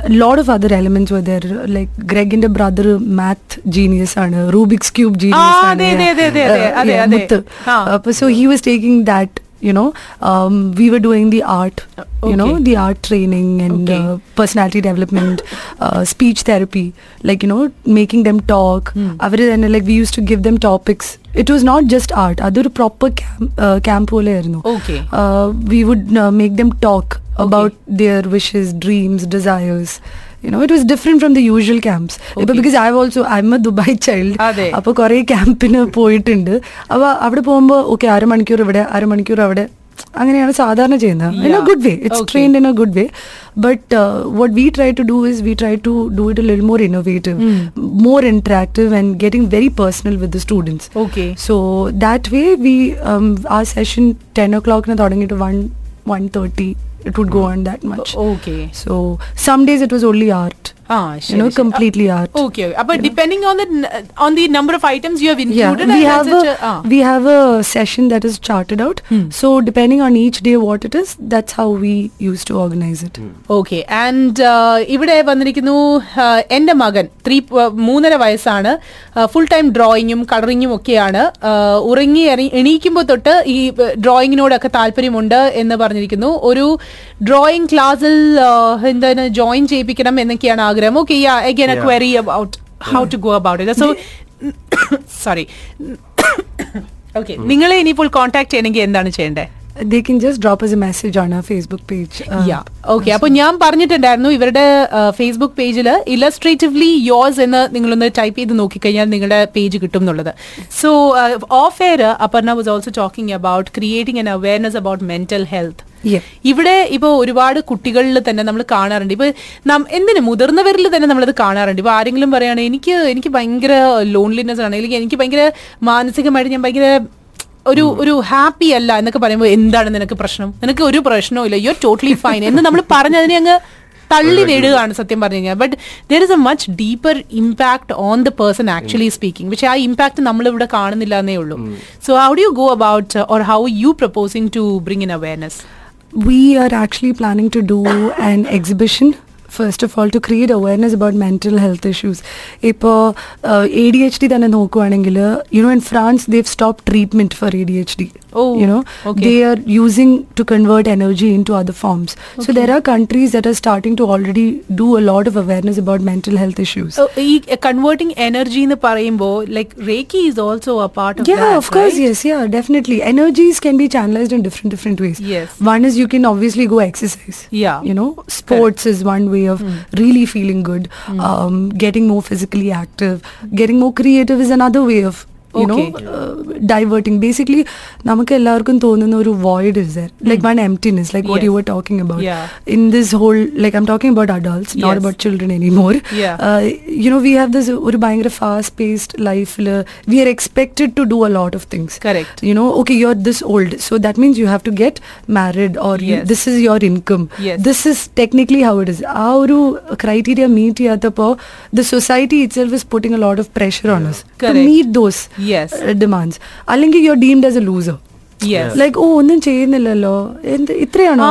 Load of other elements were there. Like ഗ്രെഗിന്റെ brother math genius ആണ്. Rubik's cube genius ആണ്. അതെ, അതെ, അതെ, അതെ, അതെ, Uh, അതെ, yeah, അതെ. മുത്ത്. ആ. അപ്പൊ so he was taking that you know um, we were doing the art okay. you know the art training and okay. uh, personality development uh, speech therapy like you know making them talk hmm. and like we used to give them topics it was not just art other proper camp, uh, camp okay uh, we would uh, make them talk okay. about their wishes dreams desires you know it was different from the usual camps ഇപ്പൊ because i've also i'm a dubai child അതെ. അപ്പൊ കുറെ ക്യാമ്പിന് പോയിട്ടുണ്ട് അപ്പൊ അവിടെ പോകുമ്പോ okay അരമണിക്കൂർ ഇവിടെ അരമണിക്കൂർ അവിടെ അങ്ങനെയാണ് സാധാരണ ചെയ്യുന്നത് in a. Good way it's. Trained in a good way but what we try to do is we try to do it a little more innovative more interactive and getting very personal with the students okay so that way we um, our session 10 o'clock na തുടങ്ങിയിട്ട് 1 1:30 it would go on that much. Okay. So some days it was only art. You know completely art. Okay അപ്പൊ depending on on on the number of items you have yeah included we have a we have a session that is charted out. So depending on each day what it is that's how we used to organize it. Okay and ഇവിടെ വന്നിരിക്കുന്നു എന്റെ എന്റെ മകൻ. Three മൂന്നര വയസ്സാണ്. Full time ഡ്രോയിങ്ങും കളറിങ്ങും ഒക്കെയാണ്. uh, ഉറങ്ങി എണീക്കുമ്പോ എണീക്കുമ്പോൾ തൊട്ട് ഈ ഡ്രോയിങ്ങിനോടൊക്കെ താല്പര്യമുണ്ട് എന്ന് പറഞ്ഞിരിക്കുന്നു. ഒരു ഡ്രോയിങ് ക്ലാസ്സിൽ എന്താണ് ജോയിൻ ചെയ്യിപ്പിക്കണം എന്നൊക്കെയാണ് ആഗ്രഹം okay again a Yeah. Query about how to go about it So, sorry. Okay നിങ്ങളെ ഇനിയിപ്പോൾ കോൺടാക്ട് ചെയ്യണമെങ്കിൽ എന്താണ് ചെയ്യേണ്ടത് they can just drop us a message on our facebook page uh, yeah okay അപ്പൊ ഞാൻ പറഞ്ഞിട്ടുണ്ടായിരുന്നു ഇവരുടെ ഫേസ്ബുക്ക് പേജിൽ ഇലസ്ട്രേറ്റീവ്ലി യോസ് എന്ന് നിങ്ങളൊന്ന് ടൈപ്പ് ചെയ്ത് നോക്കിക്കഴിഞ്ഞാൽ നിങ്ങളുടെ പേജ് കിട്ടും എന്നുള്ളത്. So of air Aparna was also talking about creating an awareness about mental health ഇവിടെ ഇപ്പൊ ഒരുപാട് കുട്ടികളിൽ തന്നെ നമ്മൾ കാണാറുണ്ട്. ഇപ്പൊ നാം എന്തിന് മുതിർന്നവരിൽ തന്നെ നമ്മളത് കാണാറുണ്ട്. ഇപ്പൊ ആരെങ്കിലും പറയുകയാണെങ്കിൽ എനിക്ക് എനിക്ക് ഭയങ്കര ലോൺലിനെസ് ആണ്. അല്ലെങ്കിൽ എനിക്ക് ഭയങ്കര മാനസികമായിട്ട് ഞാൻ ഭയങ്കര ഒരു ഒരു ഹാപ്പി അല്ല എന്നൊക്കെ പറയുമ്പോൾ എന്താണ് നിനക്ക് പ്രശ്നം? നിനക്ക് ഒരു പ്രശ്നവും ഇല്ല. യു ആർ ടോട്ടലി ഫൈൻ എന്ന് നമ്മൾ പറഞ്ഞതിനെ അങ്ങ് തള്ളി വീഴുകയാണ് സത്യം പറഞ്ഞു കഴിഞ്ഞാൽ. But there is a much deeper impact on the person actually speaking പക്ഷെ ആ ഇമ്പാക്ട് നമ്മൾ ഇവിടെ കാണുന്നില്ല എന്നേ ഉള്ളൂ. So how do you go about or how you proposing to bring in awareness we are actually planning to do an exhibition first of all to create awareness about mental health issues ഇപ്പോൾ A D H D തന്നെ നോക്കുവാണെങ്കിൽ you know in France they stop treatment for A D H D Oh, you know okay. they are using to convert energy into other forms so there are countries that are starting to already do a lot of awareness about mental health issues ഈ converting energy എന്ന് പറയുമ്പോൾ like reiki is also a part of yeah of course yes yeah definitely energies can be channelized in different different ways Yes. one is you can obviously go exercise Yeah. you know sports is one way of really feeling good um, getting more physically active getting more creative is another way of you know Okay. uh, diverting basically നമുക്ക് എല്ലാവർക്കും തോന്നുന്ന ഒരു void is there like one emptiness like what Yes. you were talking about Yeah. in this whole like i'm talking about adults not Yes. about children anymore Yeah. uh, you know we have this ഒരു ഭയങ്കര fast paced life we are expected to do a lot of things Correct. you know okay you're this old so that means you have to get married or you, Yes. this is your income Yes. this is technically how it is ആ ഒരു criteria meet ചെയ്യാത്തപ്പോ the society itself is putting a lot of pressure on us to Correct. meet those Yes. uh, demands അല്ലെങ്കിൽ you are as a loser Yes. like ഓ ഒന്നും ചെയ്യുന്നില്ലല്ലോ എന്ത് ഇത്രയാണോ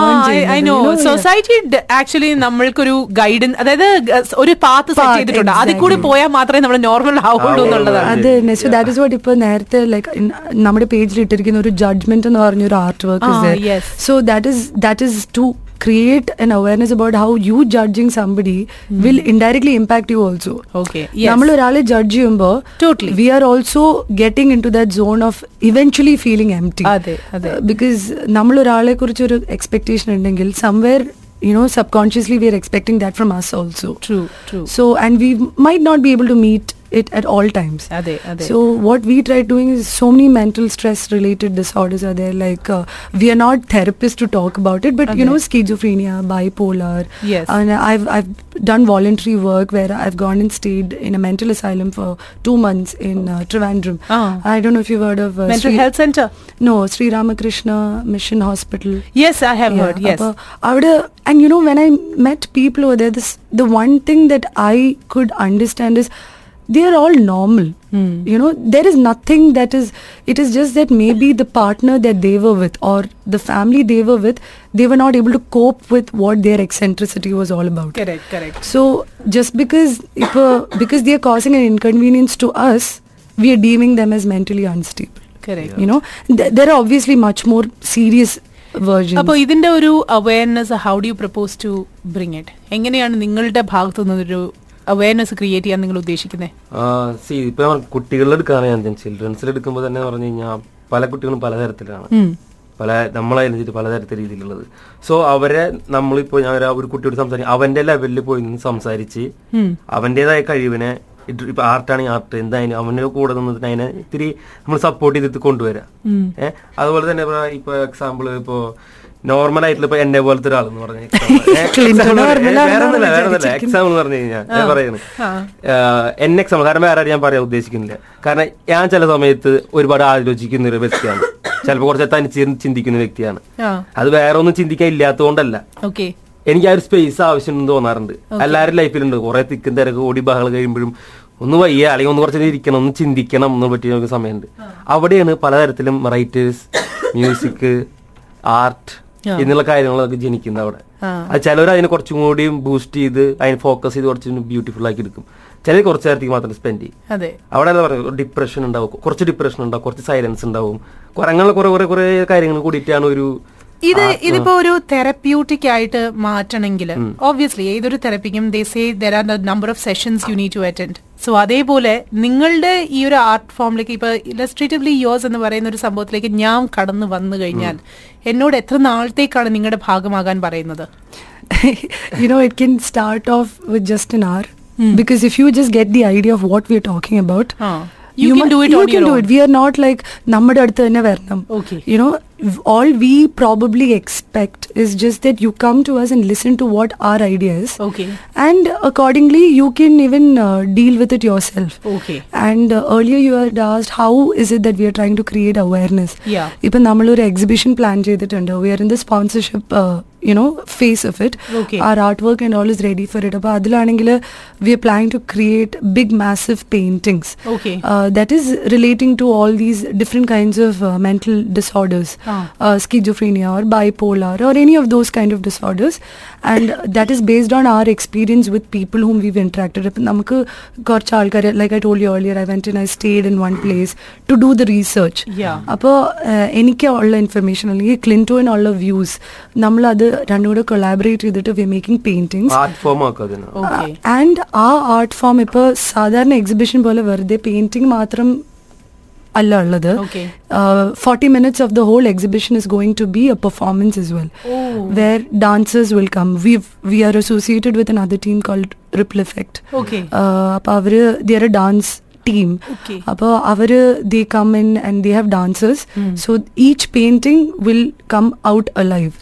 I know. Society actually നമ്മൾക്കൊരു guidance അതായത് ഗ- ഒരു പാത്ത് സെറ്റ് Path, ചെയ്തിട്ടുണ്ട് അതിൽ കൂടി. പോയാൽ മാത്രമേ നമ്മൾ നോർമൽ ആവുള്ളൂ. എന്നുള്ളതാണ് അതെ സോ ദാറ്റ് ഇസ് വാട്ട് ഇപ്പൊ നേരത്തെ ലൈക്ക് നമ്മുടെ പേജിൽ ഇട്ടിരിക്കുന്ന ഒരു ജഡ്ജ്മെന്റ് എന്ന് പറഞ്ഞ ഒരു art work Ah. So that is that is to create an awareness about how you judging somebody will indirectly impact you also okay നമ്മൾ ഒരാളെ ജഡ്ജ് ചെയ്യുമ്പോൾ Totally. We are also getting into that zone of eventually feeling empty അതെ, അതെ. Because നമ്മൾ ഒരാളെ കുറിച്ച് ഒരു expectation ഉണ്ടെങ്കിൽ somewhere you know subconsciously we are expecting that from us also true true so and we might not be able to meet it at all times. Ade, ade. So what we try doing is so many mental stress related disorders are there. Like uh, we are not therapists to talk about it, but you know schizophrenia, bipolar. Yes. And I've I've done voluntary work where I've gone and stayed in a mental asylum for two months in uh, Trivandrum. Oh. I don't know if you've heard of uh, mental Sri health center. No, Sri Ramakrishna Mission Hospital. Yes, I have yeah, heard. Yes. Upper, uh, and you know when I met people over there, this the one thing that I could understand is they are all normal. You know, there is nothing that is. It is just that maybe the partner that they were with or the family they were with, they were not able to cope with what their eccentricity was all about. Correct correct So just because if uh, because they are causing an inconvenience to us, we are deeming them as mentally unstable. Correct You know, Th- there are obviously much more serious versions. അപ്പോൾ ഇതിന്റെ ഒരു awareness how do you propose to bring it എങ്ങനെയാണ് നിങ്ങളുടെ ഭാഗത്തു നിന്നൊരു awareness create ചെയ്യാൻ നിങ്ങൾ ഉദ്ദേശിക്കുന്നത് സി ഇപ്പൊ നമ്മൾ കുട്ടികളിൽ എടുക്കുകയാണ് ഞാൻ ചിൽഡ്രൻസിൽ എടുക്കുമ്പോൾ തന്നെ പറഞ്ഞു കഴിഞ്ഞാൽ പല കുട്ടികളും പലതരത്തിലാണ്. പല നമ്മളതിനനുസരിച്ച് പലതരത്തിൽ രീതിയിലുള്ളത്. സോ അവരെ നമ്മളിപ്പോ ഞാൻ ഒരു- കുട്ടിയോട് സംസാരിക്കും അവന്റെ ലെവലിൽ പോയി നിന്ന് സംസാരിച്ച് അവന്റേതായ കഴിവിനെ ഇപ്പൊ ആർട്ടാണെങ്കിൽ ആർട്ട്? എന്തായാലും അവനെ കൂടെ നിന്നിട്ട് അതിനെ ഇത്തിരി നമ്മൾ സപ്പോർട്ട് ചെയ്തിട്ട് കൊണ്ടുവരാം. ഏഹ് അതുപോലെ തന്നെ ഇപ്പൊ എക്സാമ്പിൾ ഇപ്പോ നോർമൽ ആയിട്ടുള്ള ഇപ്പൊ എന്നെ പോലത്തെ ഒരാൾ എന്ന് പറഞ്ഞ എക്സാമ്പിൾ എന്ന് പറഞ്ഞു കഴിഞ്ഞാൽ ഞാൻ പറയുന്നത് എന്നെ എക്സാമ്പിൾ കാരണം വേറെ ഞാൻ പറയാൻ ഉദ്ദേശിക്കുന്നില്ല. കാരണം ഞാൻ ചില സമയത്ത് ഒരുപാട് ആലോചിക്കുന്ന ഒരു വ്യക്തിയാണ്. ചിലപ്പോൾ കുറച്ച് തനിച്ച് ചിന്തിക്കുന്ന വ്യക്തിയാണ്. അത് വേറെ ഒന്നും ചിന്തിക്കാൻ ഇല്ലാത്തതുകൊണ്ടല്ല. ഓക്കെ. എനിക്ക് ആ ഒരു സ്പേസ് ആവശ്യമുണ്ടെന്ന് തോന്നാറുണ്ട്. എല്ലാവരും ലൈഫിലുണ്ട് കുറെ തിക്കും തിരക്ക് ഓടി ബഹളം കഴിയുമ്പോഴും ഒന്ന് വയ്യ അല്ലെങ്കിൽ ഒന്ന് കുറച്ച് ഇരിക്കണം ഒന്ന് ചിന്തിക്കണം എന്ന് പറ്റിയ നമുക്ക് സമയമുണ്ട്. അവിടെയാണ് പലതരത്തിലും റൈറ്റേഴ്സ് മ്യൂസിക് ആർട്ട് എന്നുള്ള കാര്യങ്ങളൊക്കെ ജനിക്കുന്നത് അവിടെ. അത് ചിലവർ അതിനെ കുറച്ചും കൂടി ബൂസ്റ്റ് ചെയ്ത് അതിനെ ഫോക്കസ് ചെയ്ത് കുറച്ചും ബ്യൂട്ടിഫുൾ ആക്കി എടുക്കും. ചിലർ കുറച്ച് നേരത്തേക്ക് മാത്രം സ്പെൻഡ് ചെയ്യും. അവിടെ എന്താ പറയുക ഡിപ്രഷൻ ഉണ്ടാവും. കുറച്ച് ഡിപ്രഷൻ ഉണ്ടാവും കുറച്ച് സൈലൻസ് ഉണ്ടാവും. അങ്ങനെ കുറെ കുറെ കുറെ കാര്യങ്ങൾ കൂടിയിട്ടാണ് ഒരു ഇത് ഇതിപ്പോ ഒരു തെറപ്യൂട്ടിക് ആയിട്ട് മാറ്റണമെങ്കിൽ ഓബ്വിയസ്ലി ഏതൊരു തെറപ്പിക്കും they say there are number of sessions you need to attend so അതേപോലെ നിങ്ങളുടെ ഈ ഒരു ആർട്ട് ഫോമിലേക്ക് ഇപ്പൊ ഇലസ്ട്രേറ്റീവ്ലി യോസ് എന്ന് പറയുന്ന ഒരു സംഭവത്തിലേക്ക് ഞാൻ കടന്നു വന്നു കഴിഞ്ഞാൽ എന്നോട് എത്ര നാളത്തേക്കാണ് നിങ്ങളുടെ ഭാഗമാകാൻ പറയുന്നത് you know, it can start off with just an hour. Because if you just get the idea of what we're talking about, ആ. You can mu- do it you on can your do own. it. We are not like നമ്മുടെ അടുത്ത് തന്നെ വരണം. Okay. You know, v- all we probably expect is just that you come to us and listen to what our idea is. Okay. And accordingly, you can even uh, deal with it yourself. Okay. And uh, earlier you had asked how is it that we are trying to create awareness. Yeah. ഇപ്പം നമ്മളൊരു exhibition plan ചെയ്തിട്ടുണ്ട് we are in the sponsorship you know phase of it Okay. Our art work and all is ready for it അപ്പോൾ അതിലാണെങ്കിൽ we are planning to create big massive paintings Okay. That is relating to all these different kinds of mental disorders Ah. schizophrenia or bipolar or any of those kind of disorders and that is based on our experience with people whom we've interacted with നമുക്ക് കുറച്ച് ആൾക്കാർ like I told you earlier I went and I stayed in one place to do the research Yeah. അപ്പോൾ എനിക്ക് ഉള്ള information അല്ലെങ്കിൽ ക്ലിന്റോയിനുള്ള views നമ്മൾ അത് രണ്ടും കൂടെ കൊളാബറേറ്റ് ചെയ്തിട്ട് വി മേക്കിംഗ് പെയിന്റിങ്സ് ആൻഡ് ആ ആർട്ട് ഫോം ഇപ്പോൾ സാധാരണ എക്സിബിഷൻ പോലെ വെറുതെ പെയിന്റിംഗ് മാത്രം അല്ല ഉള്ളത്. Okay. Forty minutes of the whole exhibition is going to be a performance is well where dancers will come we we are associated with an other team called ripple effect Okay. അപ്പോൾ അവർ they're a dance team Okay. അപ്പോൾ അവർ they come in and they have dancers so each painting will come out alive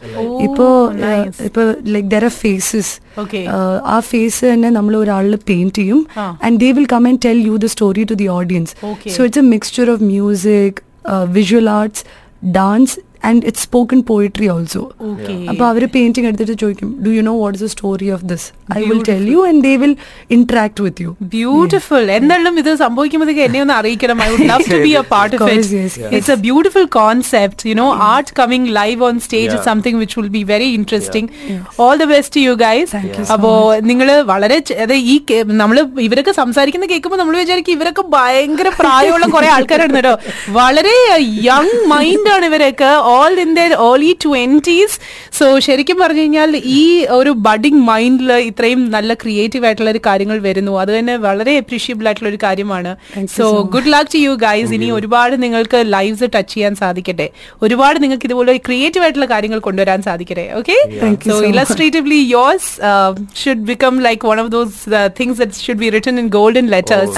ഇപ്പോ nice. ഇപ്പൊ like there are faces Okay. ആ face തന്നെ നമ്മൾ ഒരാളിൽ paint ചെയ്യും ആ. And they will come and tell you the story to the audience Okay. So it's a mixture of music visual arts dance and it's spoken poetry also Okay. അപ്പൊ അവർ painting എടുത്തിട്ട് ചോദിക്കും do you know what is the story of this I will tell you and they will interact with you beautiful എന്തായാലും ഇത് സംഭവിക്കുമ്പോഴത്തേക്ക് എന്നെ ഒന്ന് അറിയിക്കണം. I would love to be a part Of of it. It's a beautiful concept you know art coming live on stage is something which will be very interesting all the best you guys you so അപ്പോ നിങ്ങൾ വളരെ ഈ നമ്മൾ ഇവരൊക്കെ സംസാരിക്കുന്ന കേൾക്കുമ്പോൾ നമ്മൾ വിചാരിക്കും ഇവരൊക്കെ ഭയങ്കര പ്രായമുള്ള കുറെ ആൾക്കാരാണ് കേട്ടോ. വളരെ യങ് മൈൻഡ് ആണ് ഇവരൊക്കെ. All in their early twenties so ശരിക്കും പറഞ്ഞു കഴിഞ്ഞാൽ ഈ ഒരു ബഡിങ് മൈൻഡിൽ ഇത്രയും നല്ല ക്രിയേറ്റീവ് ആയിട്ടുള്ള ഒരു കാര്യങ്ങൾ വരുന്നു അത് തന്നെ വളരെ അപ്രീഷിയബിൾ ആയിട്ടുള്ള ഒരു കാര്യമാണ് so. Good luck to you guys ഇനി ഒരുപാട് നിങ്ങൾക്ക് ലൈവ്സ് ടച്ച് ചെയ്യാൻ സാധിക്കട്ടെ ഒരുപാട് നിങ്ങൾക്ക് ഇതുപോലെ ക്രിയേറ്റീവ് ആയിട്ടുള്ള കാര്യങ്ങൾ കൊണ്ടുവരാൻ സാധിക്കട്ടെ okay so so much. illustratively yours uh, should become like one of those uh, things that should be written in golden letters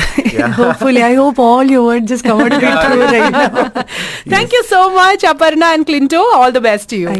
Hopefully, I hope all your words just come out of your true right now. thank you so much aparna and clinto all the best to you